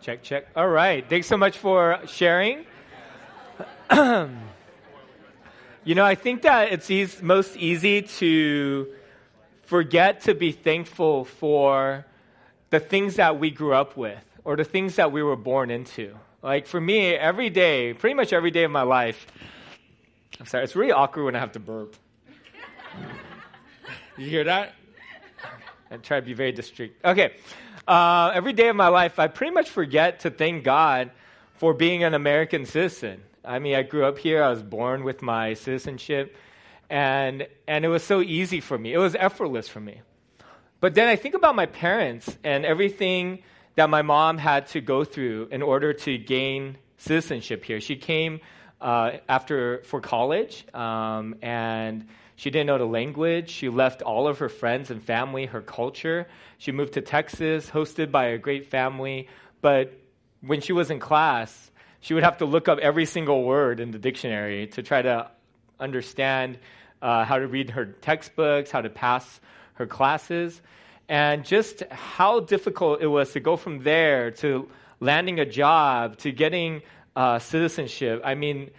Check, check. All right. Thanks so much for sharing. you know, I think that it's most easy to forget to be thankful for the things that we grew up with or the things that we were born into. Like for me, every day, pretty much every day of my life, I'm sorry, it's really awkward when I have to burp. you hear that? I try to be very discreet. Okay. Uh, every day of my life, I pretty much forget to thank God for being an American citizen. I mean, I grew up here, I was born with my citizenship, and, and it was so easy for me. It was effortless for me. But then I think about my parents and everything that my mom had to go through in order to gain citizenship here. She came uh, after for college, um, and she didn't know the language. She left all of her friends and family, her culture. She moved to Texas, hosted by a great family. But when she was in class, she would have to look up every single word in the dictionary to try to understand uh, how to read her textbooks, how to pass her classes, and just how difficult it was to go from there to landing a job to getting uh, citizenship. I mean,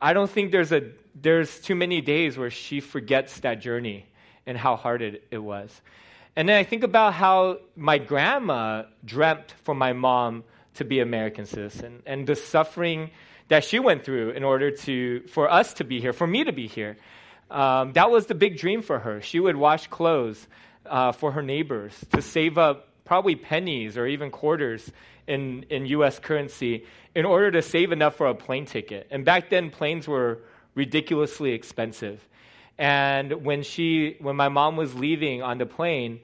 I don't think there's a there's too many days where she forgets that journey and how hard it, it was. And then I think about how my grandma dreamt for my mom to be American citizen and the suffering that she went through in order to for us to be here, for me to be here. Um, that was the big dream for her. She would wash clothes uh, for her neighbors to save up probably pennies or even quarters in, in U.S. currency in order to save enough for a plane ticket. And back then, planes were ridiculously expensive. And when she, when my mom was leaving on the plane,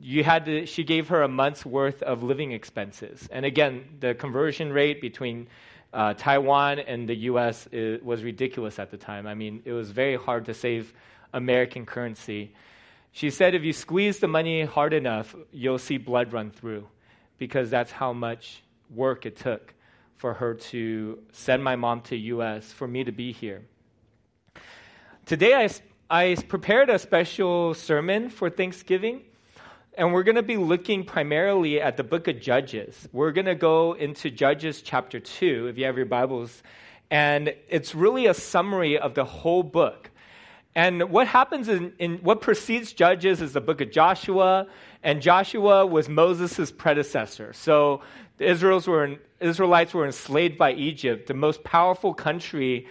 you had to, she gave her a month's worth of living expenses. And again, the conversion rate between uh, Taiwan and the U.S. Is, was ridiculous at the time. I mean, it was very hard to save American currency. She said, if you squeeze the money hard enough, you'll see blood run through, because that's how much work it took for her to send my mom to U.S. for me to be here. Today, I, I prepared a special sermon for Thanksgiving, and we're going to be looking primarily at the book of Judges. We're going to go into Judges chapter 2, if you have your Bibles, and it's really a summary of the whole book. And what happens in, in what precedes Judges is the book of Joshua, and Joshua was Moses' predecessor. So the Israels were, Israelites were enslaved by Egypt, the most powerful country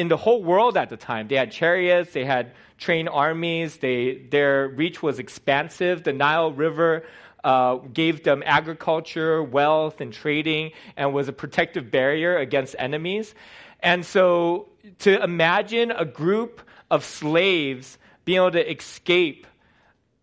in the whole world at the time. They had chariots, they had trained armies, they, their reach was expansive. The Nile River uh, gave them agriculture, wealth, and trading, and was a protective barrier against enemies. And so to imagine a group of slaves being able to escape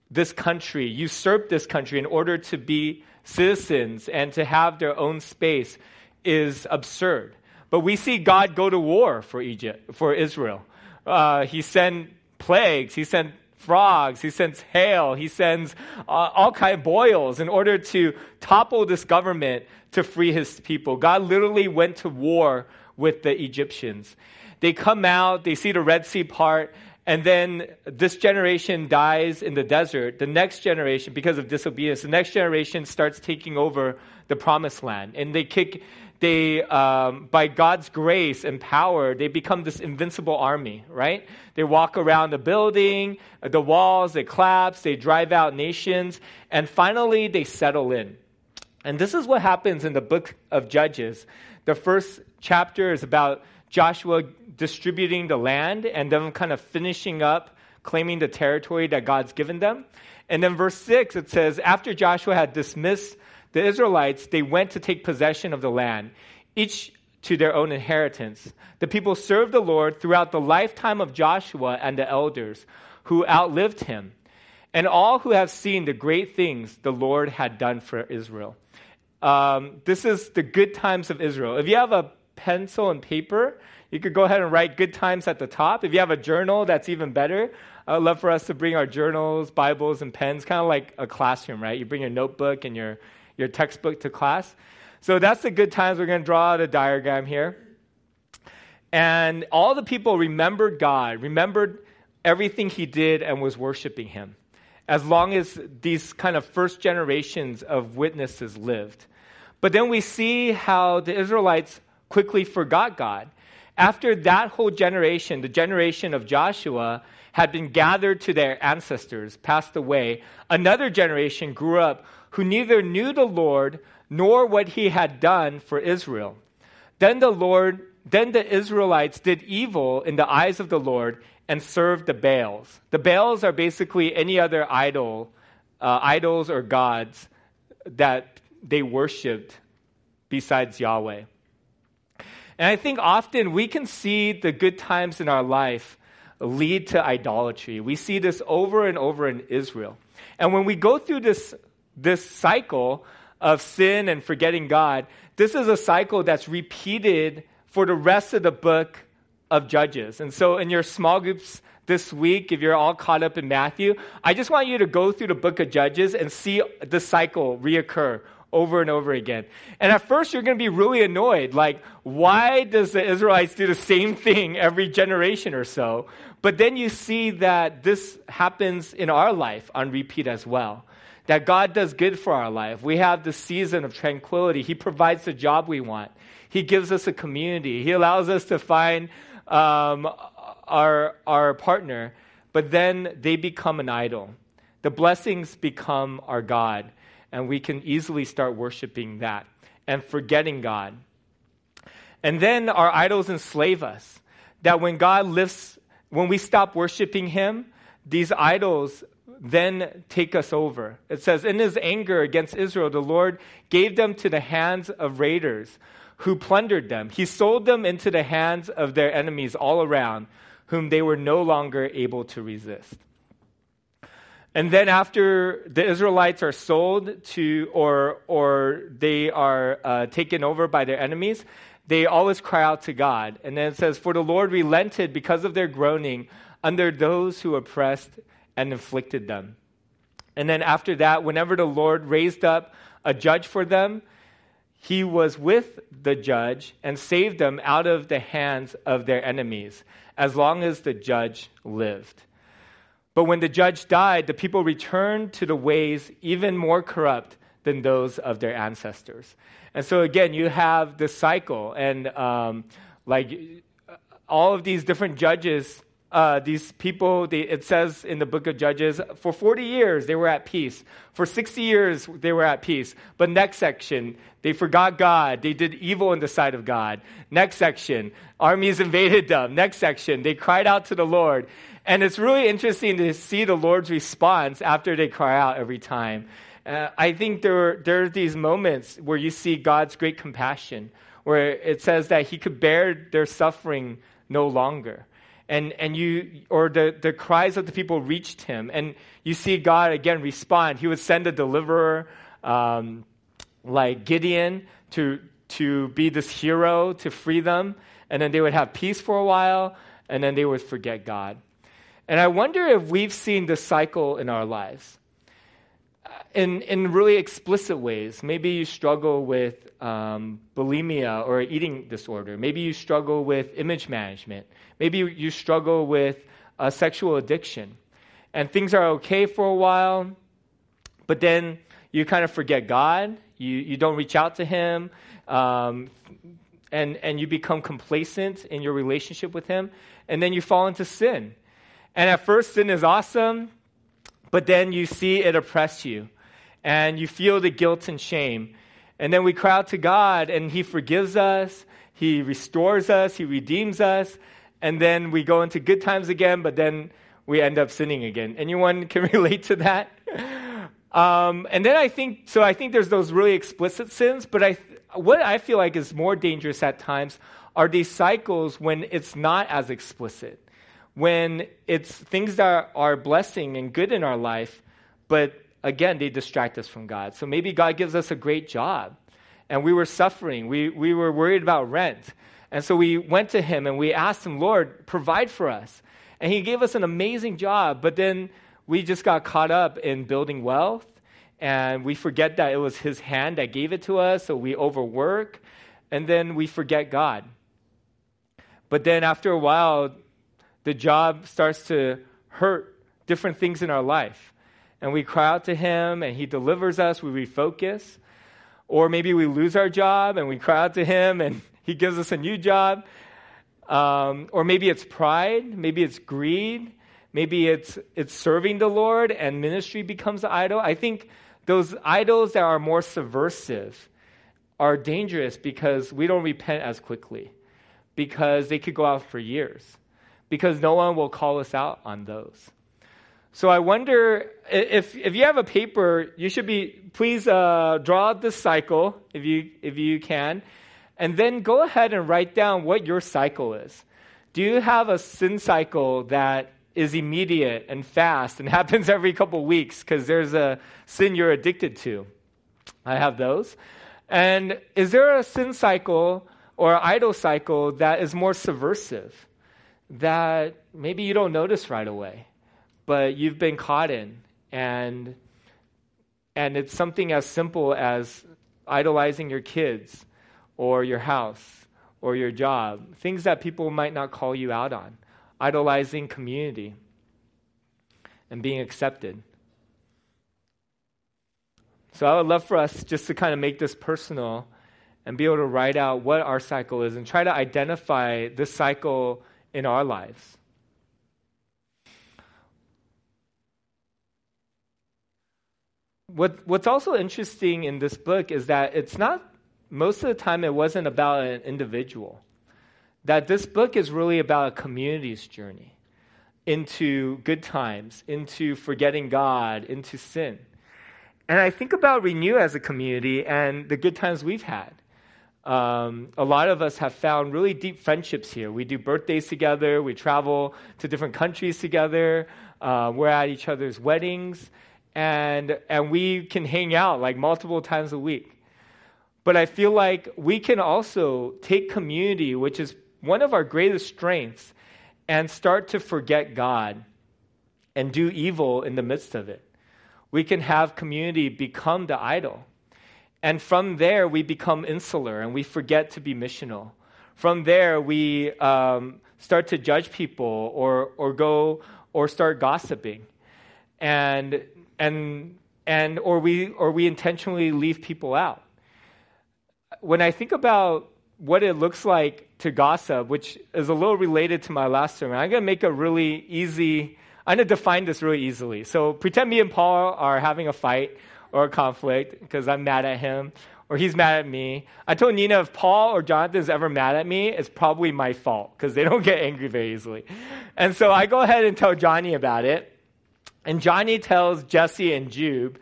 this country, usurp this country in order to be citizens and to have their own space is absurd. But we see God go to war for Egypt, for Israel. Uh, he sent plagues. He sent frogs. He sends hail. He sends uh, all kind of boils in order to topple this government to free his people. God literally went to war with the Egyptians. They come out. They see the Red Sea part. And then this generation dies in the desert. The next generation, because of disobedience, the next generation starts taking over the promised land. And they kick, they, um, by God's grace and power, they become this invincible army, right? They walk around the building, the walls, they collapse, they drive out nations, and finally they settle in. And this is what happens in the book of Judges. The first chapter is about Joshua distributing the land and them kind of finishing up claiming the territory that God's given them. And then verse 6, it says, After Joshua had dismissed the Israelites, they went to take possession of the land, each to their own inheritance. The people served the Lord throughout the lifetime of Joshua and the elders who outlived him, and all who have seen the great things the Lord had done for Israel. Um, this is the good times of Israel. If you have a pencil and paper, you could go ahead and write good times at the top. If you have a journal, that's even better. I'd love for us to bring our journals, Bibles, and pens, kind of like a classroom, right? You bring your notebook and your your textbook to class. So that's the good times. We're going to draw out a diagram here. And all the people remembered God, remembered everything he did, and was worshiping him. As long as these kind of first generations of witnesses lived. But then we see how the Israelites quickly forgot God. After that whole generation, the generation of Joshua, had been gathered to their ancestors, passed away, another generation grew up who neither knew the Lord nor what he had done for Israel. Then the Lord, then the Israelites did evil in the eyes of the Lord and served the Baals. The Baals are basically any other idol, uh, idols or gods that they worshipped besides Yahweh. And I think often we can see the good times in our life lead to idolatry. We see this over and over in Israel. And when we go through this, this cycle of sin and forgetting God, this is a cycle that's repeated for the rest of the book of Judges. And so in your small groups this week, if you're all caught up in Matthew, I just want you to go through the book of Judges and see the cycle reoccur over and over again. And at first, you're going to be really annoyed. Like, why does the Israelites do the same thing every generation or so? But then you see that this happens in our life on repeat as well. That God does good for our life. We have the season of tranquility. He provides the job we want. He gives us a community. He allows us to find um, our, our partner. But then they become an idol. The blessings become our God and we can easily start worshiping that and forgetting God. And then our idols enslave us. That when God lifts, when we stop worshiping Him, these idols then take us over. It says, In His anger against Israel, the Lord gave them to the hands of raiders who plundered them. He sold them into the hands of their enemies all around, whom they were no longer able to resist. And then after the Israelites are sold to, or, or they are uh, taken over by their enemies, they always cry out to God. And then it says, For the Lord relented because of their groaning under those who oppressed and afflicted them. And then after that, whenever the Lord raised up a judge for them, he was with the judge and saved them out of the hands of their enemies as long as the judge lived. But when the judge died, the people returned to the ways even more corrupt than those of their ancestors. And so, again, you have this cycle, and um, like all of these different judges, uh, these people, they, it says in the book of Judges, for 40 years they were at peace. For 60 years they were at peace. But next section, they forgot God. They did evil in the sight of God. Next section, armies invaded them. Next section, they cried out to the Lord. And it's really interesting to see the Lord's response after they cry out every time. Uh, I think there, there are these moments where you see God's great compassion, where it says that He could bear their suffering no longer. And, and you, or the, the cries of the people reached Him. And you see God again respond. He would send a deliverer um, like Gideon to, to be this hero to free them. And then they would have peace for a while, and then they would forget God. And I wonder if we've seen this cycle in our lives in, in really explicit ways. Maybe you struggle with um, bulimia or eating disorder. Maybe you struggle with image management. Maybe you struggle with uh, sexual addiction. And things are okay for a while, but then you kind of forget God. You, you don't reach out to Him. Um, and, and you become complacent in your relationship with Him. And then you fall into sin and at first, sin is awesome, but then you see it oppress you, and you feel the guilt and shame. And then we cry out to God, and He forgives us, He restores us, He redeems us, and then we go into good times again, but then we end up sinning again. Anyone can relate to that? Um, and then I think, so I think there's those really explicit sins, but I, what I feel like is more dangerous at times are these cycles when it's not as explicit when it's things that are, blessing and good in our life, but again, they distract us from God. So maybe God gives us a great job and we were suffering. We, we were worried about rent. And so we went to Him and we asked Him, Lord, provide for us. And He gave us an amazing job, but then we just got caught up in building wealth and we forget that it was His hand that gave it to us, so we overwork and then we forget God. But then after a while, the job starts to hurt different things in our life. And we cry out to Him and He delivers us, we refocus. Or maybe we lose our job and we cry out to Him and He gives us a new job. Um, or maybe it's pride, maybe it's greed, maybe it's, it's serving the Lord and ministry becomes an idol. I think those idols that are more subversive are dangerous because we don't repent as quickly, because they could go out for years, because no one will call us out on those. So I wonder if, if you have a paper, you should be, please uh, draw this cycle if you, if you can, and then go ahead and write down what your cycle is. Do you have a sin cycle that is immediate and fast and happens every couple weeks because there's a sin you're addicted to? I have those. And is there a sin cycle or idol cycle that is more subversive that maybe you don't notice right away? but you've been caught in. And, and it's something as simple as idolizing your kids or your house or your job, things that people might not call you out on, idolizing community and being accepted. So I would love for us just to kind of make this personal and be able to write out what our cycle is and try to identify this cycle in our lives. what, what's also interesting in this book is that it's not, most of the time, it wasn't about an individual. That this book is really about a community's journey into good times, into forgetting God, into sin. And I think about Renew as a community and the good times we've had. Um, a lot of us have found really deep friendships here. We do birthdays together, we travel to different countries together, uh, we're at each other's weddings and and we can hang out like multiple times a week. But I feel like we can also take community, which is one of our greatest strengths, and start to forget God and do evil in the midst of it. We can have community become the idol. And from there, we become insular and we forget to be missional. From there, we um, start to judge people or, or go or start gossiping. And and and or we or we intentionally leave people out. When I think about what it looks like to gossip, which is a little related to my last sermon, I'm going to make a really easy. I'm going to define this really easily. So pretend me and Paul are having a fight or a conflict because I'm mad at him or he's mad at me. I told Nina if Paul or Jonathan's ever mad at me, it's probably my fault because they don't get angry very easily. And so I go ahead and tell Johnny about it. And Johnny tells Jesse and Jube,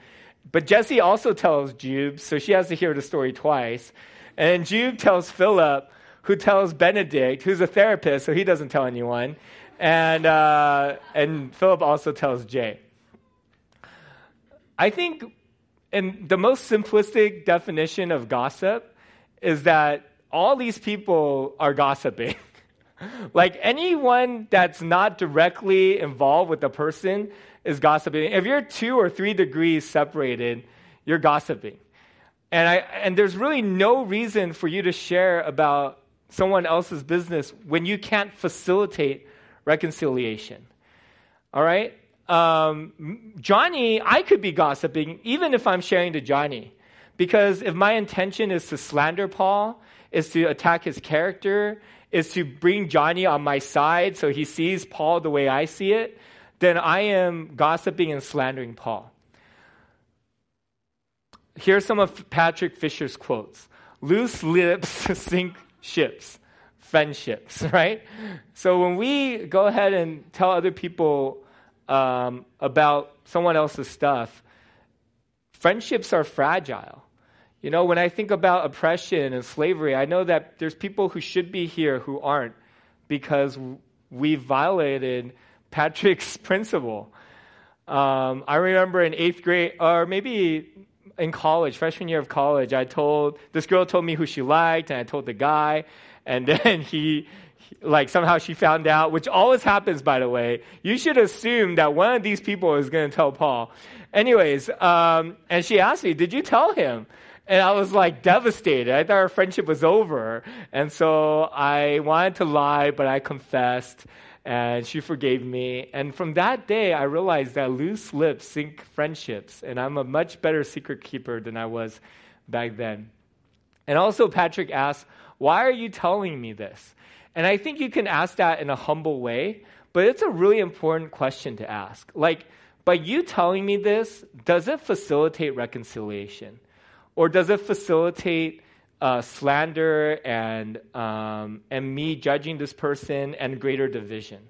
but Jesse also tells Jube, so she has to hear the story twice. And Jube tells Philip, who tells Benedict, who's a therapist, so he doesn't tell anyone. And, uh, and Philip also tells Jay. I think, in the most simplistic definition of gossip is that all these people are gossiping. like anyone that's not directly involved with the person is gossiping. If you're two or three degrees separated, you're gossiping. And, I, and there's really no reason for you to share about someone else's business when you can't facilitate reconciliation. All right? Um, Johnny, I could be gossiping even if I'm sharing to Johnny. Because if my intention is to slander Paul, is to attack his character, is to bring Johnny on my side so he sees Paul the way I see it, then I am gossiping and slandering Paul. Here's some of Patrick Fisher's quotes Loose lips sink ships, friendships, right? So when we go ahead and tell other people um, about someone else's stuff, friendships are fragile. You know, when I think about oppression and slavery, I know that there's people who should be here who aren't because we violated Patrick's principle. Um, I remember in eighth grade, or maybe in college, freshman year of college, I told this girl told me who she liked, and I told the guy, and then he, like somehow she found out, which always happens, by the way. You should assume that one of these people is going to tell Paul. Anyways, um, and she asked me, "Did you tell him?" And I was like devastated. I thought our friendship was over, and so I wanted to lie, but I confessed and she forgave me. And from that day, I realized that loose lips sink friendships, and I'm a much better secret keeper than I was back then. And also, Patrick asked, Why are you telling me this? And I think you can ask that in a humble way, but it's a really important question to ask. Like, by you telling me this, does it facilitate reconciliation? Or does it facilitate uh, slander and, um, and me judging this person and greater division?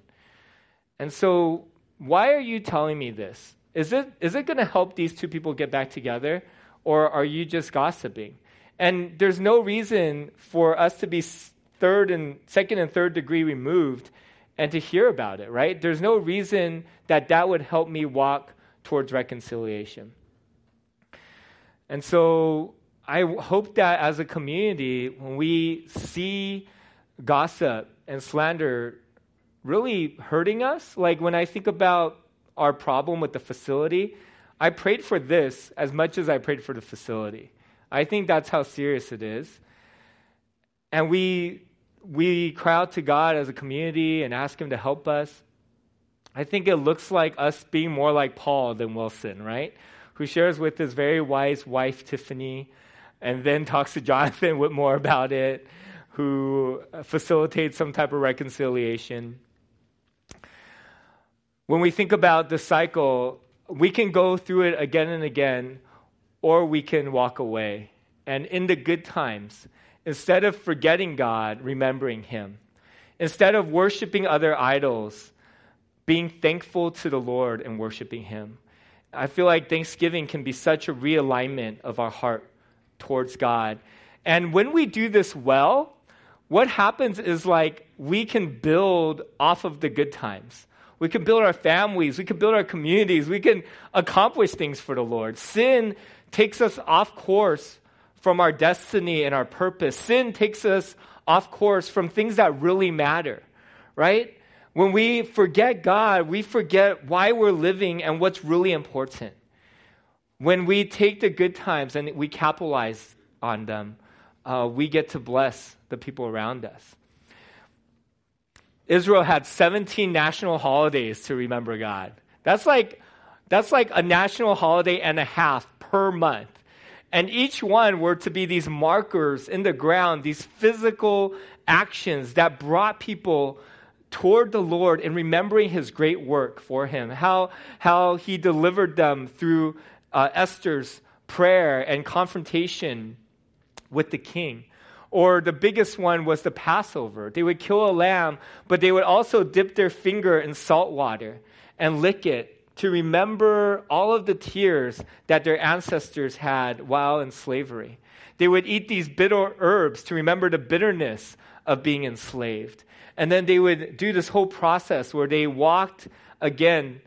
And so, why are you telling me this? Is it, is it going to help these two people get back together? Or are you just gossiping? And there's no reason for us to be third and second and third degree removed and to hear about it, right? There's no reason that that would help me walk towards reconciliation. And so I hope that as a community, when we see gossip and slander really hurting us, like when I think about our problem with the facility, I prayed for this as much as I prayed for the facility. I think that's how serious it is. And we we cry out to God as a community and ask Him to help us. I think it looks like us being more like Paul than Wilson, right? Who shares with his very wise wife, Tiffany, and then talks to Jonathan Whitmore about it, who facilitates some type of reconciliation. When we think about the cycle, we can go through it again and again, or we can walk away. And in the good times, instead of forgetting God, remembering Him. Instead of worshiping other idols, being thankful to the Lord and worshiping Him. I feel like Thanksgiving can be such a realignment of our heart towards God. And when we do this well, what happens is like we can build off of the good times. We can build our families, we can build our communities, we can accomplish things for the Lord. Sin takes us off course from our destiny and our purpose. Sin takes us off course from things that really matter, right? When we forget God, we forget why we're living and what's really important. When we take the good times and we capitalize on them, uh, we get to bless the people around us. Israel had 17 national holidays to remember God. That's like, that's like a national holiday and a half per month. And each one were to be these markers in the ground, these physical actions that brought people toward the Lord in remembering his great work for him, how, how he delivered them through uh, Esther's prayer and confrontation with the king. Or the biggest one was the Passover. They would kill a lamb, but they would also dip their finger in salt water and lick it to remember all of the tears that their ancestors had while in slavery. They would eat these bitter herbs to remember the bitterness of being enslaved. And then they would do this whole process where they walked again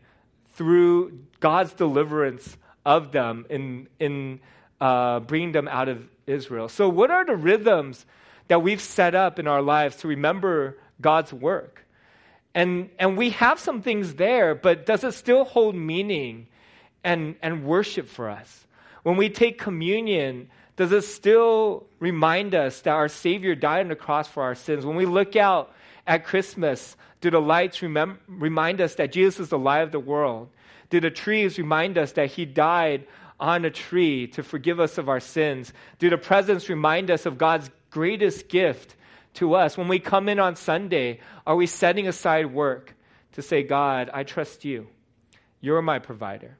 through God's deliverance of them in, in uh, bringing them out of Israel. So, what are the rhythms that we've set up in our lives to remember God's work? And, and we have some things there, but does it still hold meaning and, and worship for us? When we take communion, does it still remind us that our Savior died on the cross for our sins? When we look out at Christmas, do the lights remem- remind us that Jesus is the light of the world? Do the trees remind us that He died on a tree to forgive us of our sins? Do the presents remind us of God's greatest gift to us. When we come in on Sunday, are we setting aside work to say, God, I trust you. You're my provider.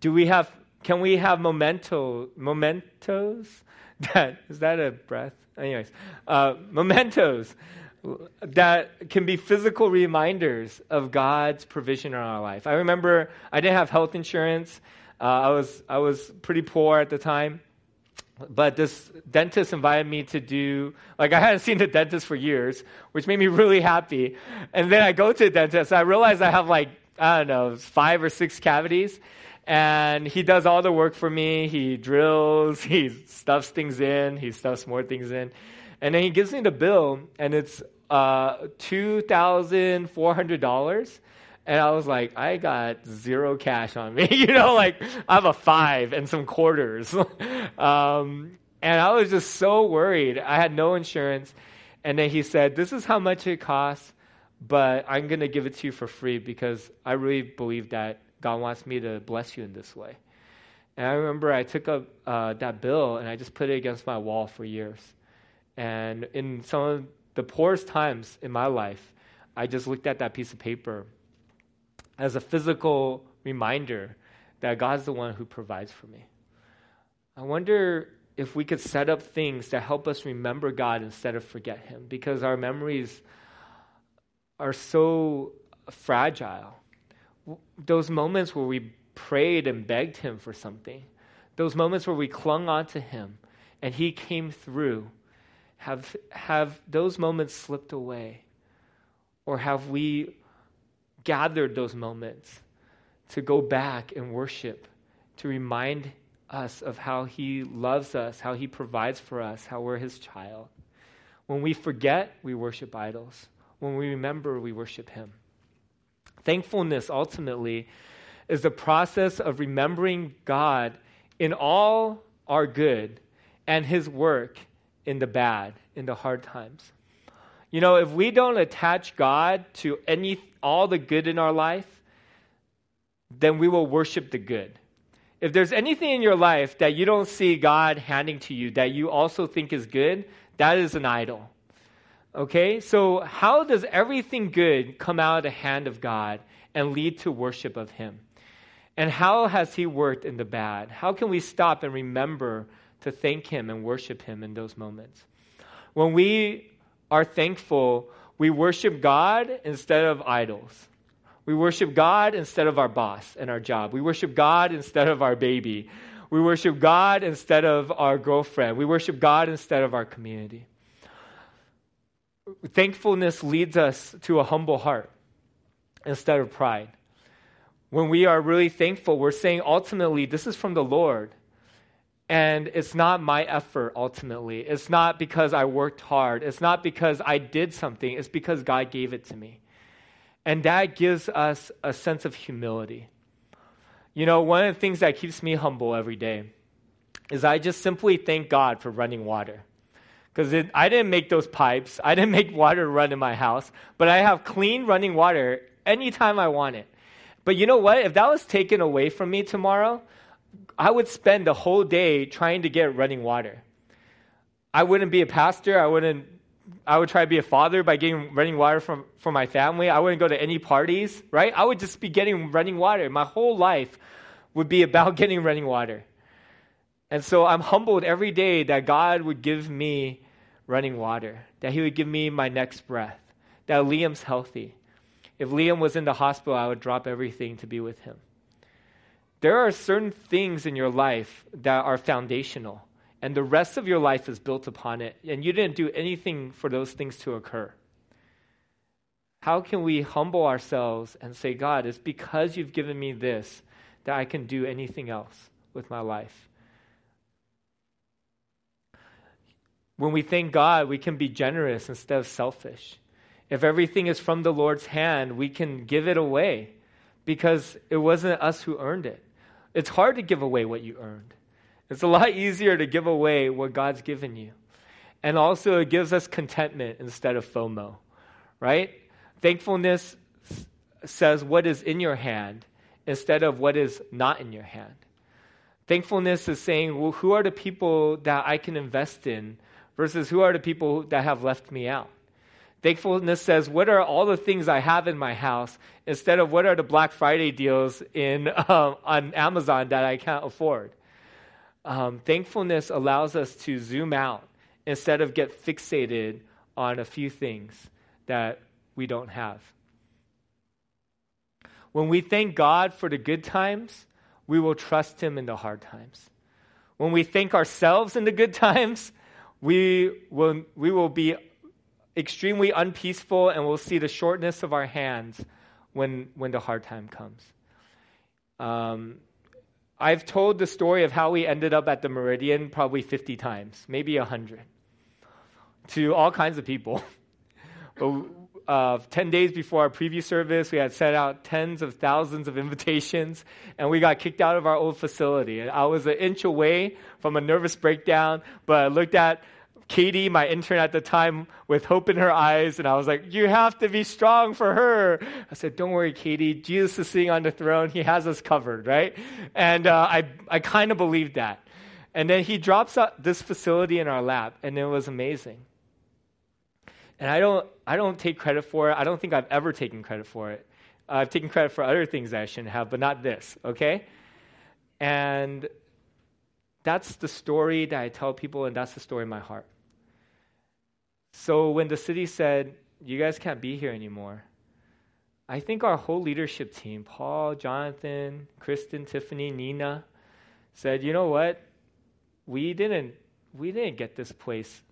Do we have, can we have memento, mementos? That, is that a breath? Anyways, uh, mementos that can be physical reminders of God's provision in our life. I remember I didn't have health insurance. Uh, I was I was pretty poor at the time, but this dentist invited me to do like i hadn't seen a dentist for years which made me really happy. And then i go to the dentist i realize i have like i don't know five or six cavities. And he does all the work for me. He drills he stuffs things in he stuffs more things in. And then he gives me the bill and it's uh, $2400 and I was like, I got zero cash on me. you know, like I have a five and some quarters. um, and I was just so worried. I had no insurance. And then he said, This is how much it costs, but I'm going to give it to you for free because I really believe that God wants me to bless you in this way. And I remember I took up uh, that bill and I just put it against my wall for years. And in some of the poorest times in my life, I just looked at that piece of paper as a physical reminder that God's the one who provides for me. I wonder if we could set up things that help us remember God instead of forget Him because our memories are so fragile. Those moments where we prayed and begged Him for something, those moments where we clung on to Him and He came through, have, have those moments slipped away? Or have we gathered those moments to go back and worship, to remind us of how He loves us, how He provides for us, how we're His child? When we forget, we worship idols. When we remember, we worship Him. Thankfulness ultimately is the process of remembering God in all our good and His work in the bad, in the hard times. You know, if we don't attach God to any all the good in our life, then we will worship the good. If there's anything in your life that you don't see God handing to you that you also think is good, that is an idol. Okay? So, how does everything good come out of the hand of God and lead to worship of Him? And how has He worked in the bad? How can we stop and remember to thank Him and worship Him in those moments? When we are thankful, we worship God instead of idols. We worship God instead of our boss and our job. We worship God instead of our baby. We worship God instead of our girlfriend. We worship God instead of our community. Thankfulness leads us to a humble heart instead of pride. When we are really thankful, we're saying ultimately, this is from the Lord. And it's not my effort ultimately. It's not because I worked hard. It's not because I did something. It's because God gave it to me. And that gives us a sense of humility. You know, one of the things that keeps me humble every day is I just simply thank God for running water. Because I didn't make those pipes, I didn't make water run in my house, but I have clean running water anytime I want it. But you know what? If that was taken away from me tomorrow, I would spend the whole day trying to get running water. I wouldn't be a pastor. I wouldn't. I would try to be a father by getting running water from, for my family. I wouldn't go to any parties, right? I would just be getting running water. My whole life would be about getting running water. And so I'm humbled every day that God would give me running water, that He would give me my next breath, that Liam's healthy. If Liam was in the hospital, I would drop everything to be with him. There are certain things in your life that are foundational, and the rest of your life is built upon it, and you didn't do anything for those things to occur. How can we humble ourselves and say, God, it's because you've given me this that I can do anything else with my life? When we thank God, we can be generous instead of selfish. If everything is from the Lord's hand, we can give it away because it wasn't us who earned it. It's hard to give away what you earned. It's a lot easier to give away what God's given you. And also, it gives us contentment instead of FOMO, right? Thankfulness says what is in your hand instead of what is not in your hand. Thankfulness is saying, well, who are the people that I can invest in versus who are the people that have left me out? Thankfulness says, What are all the things I have in my house instead of what are the Black Friday deals in, um, on Amazon that I can't afford? Um, thankfulness allows us to zoom out instead of get fixated on a few things that we don't have. When we thank God for the good times, we will trust Him in the hard times. When we thank ourselves in the good times, we will, we will be extremely unpeaceful, and we'll see the shortness of our hands when, when the hard time comes. Um, I've told the story of how we ended up at the Meridian probably 50 times, maybe 100, to all kinds of people. uh, 10 days before our preview service, we had sent out tens of thousands of invitations, and we got kicked out of our old facility. And I was an inch away from a nervous breakdown, but I looked at Katie, my intern at the time, with hope in her eyes, and I was like, You have to be strong for her. I said, Don't worry, Katie. Jesus is sitting on the throne. He has us covered, right? And uh, I, I kind of believed that. And then he drops this facility in our lap, and it was amazing. And I don't, I don't take credit for it. I don't think I've ever taken credit for it. Uh, I've taken credit for other things I shouldn't have, but not this, okay? And that's the story that I tell people, and that's the story in my heart. So when the city said, You guys can't be here anymore, I think our whole leadership team, Paul, Jonathan, Kristen, Tiffany, Nina, said, You know what? We didn't, we didn't get this place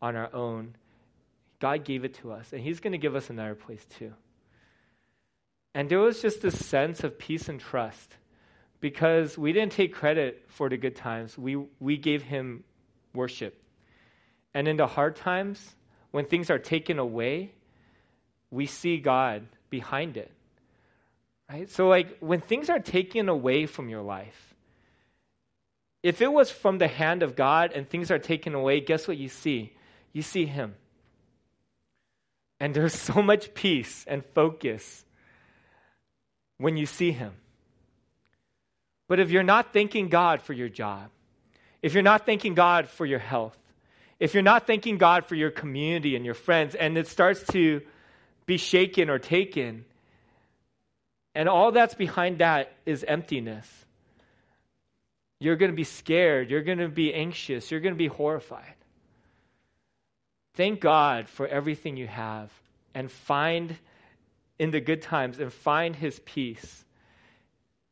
on our own. God gave it to us, and He's going to give us another place too. And there was just this sense of peace and trust because we didn't take credit for the good times. We, we gave Him worship. And in the hard times, when things are taken away, we see God behind it. Right? So, like, when things are taken away from your life, if it was from the hand of God and things are taken away, guess what you see? You see Him. And there's so much peace and focus when you see Him. But if you're not thanking God for your job, if you're not thanking God for your health, if you're not thanking God for your community and your friends, and it starts to be shaken or taken, and all that's behind that is emptiness, you're going to be scared, you're going to be anxious, you're going to be horrified. Thank God for everything you have and find in the good times and find His peace.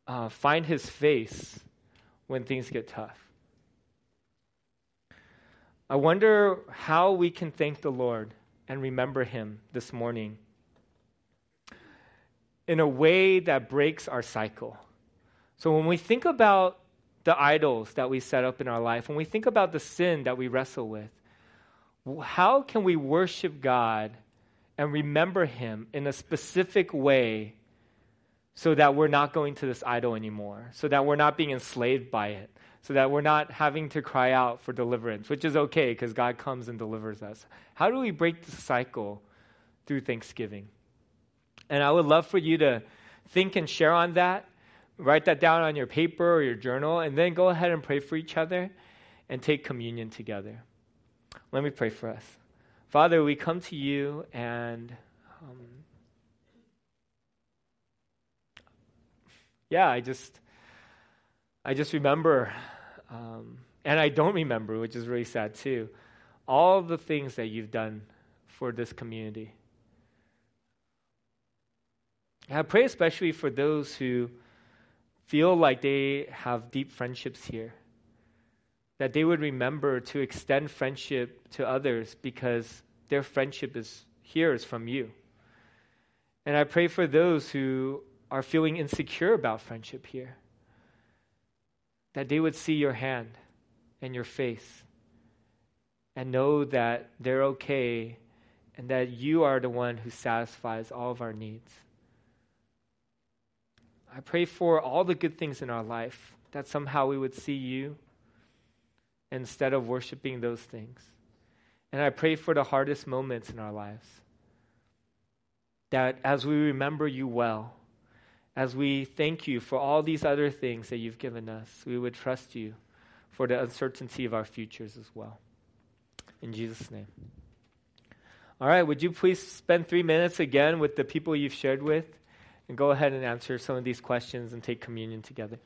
Uh, find His face when things get tough. I wonder how we can thank the Lord and remember Him this morning in a way that breaks our cycle. So when we think about the idols that we set up in our life, when we think about the sin that we wrestle with, how can we worship God and remember Him in a specific way so that we're not going to this idol anymore, so that we're not being enslaved by it, so that we're not having to cry out for deliverance, which is okay because God comes and delivers us? How do we break the cycle through Thanksgiving? And I would love for you to think and share on that. Write that down on your paper or your journal, and then go ahead and pray for each other and take communion together. Let me pray for us. Father, we come to you and um, yeah, I just I just remember um, and I don't remember, which is really sad too, all the things that you've done for this community. And I pray especially for those who feel like they have deep friendships here that they would remember to extend friendship to others because their friendship is here is from you. And I pray for those who are feeling insecure about friendship here that they would see your hand and your face and know that they're okay and that you are the one who satisfies all of our needs. I pray for all the good things in our life that somehow we would see you instead of worshiping those things. And I pray for the hardest moments in our lives. That as we remember you well, as we thank you for all these other things that you've given us, we would trust you for the uncertainty of our futures as well. In Jesus' name. All right, would you please spend three minutes again with the people you've shared with and go ahead and answer some of these questions and take communion together?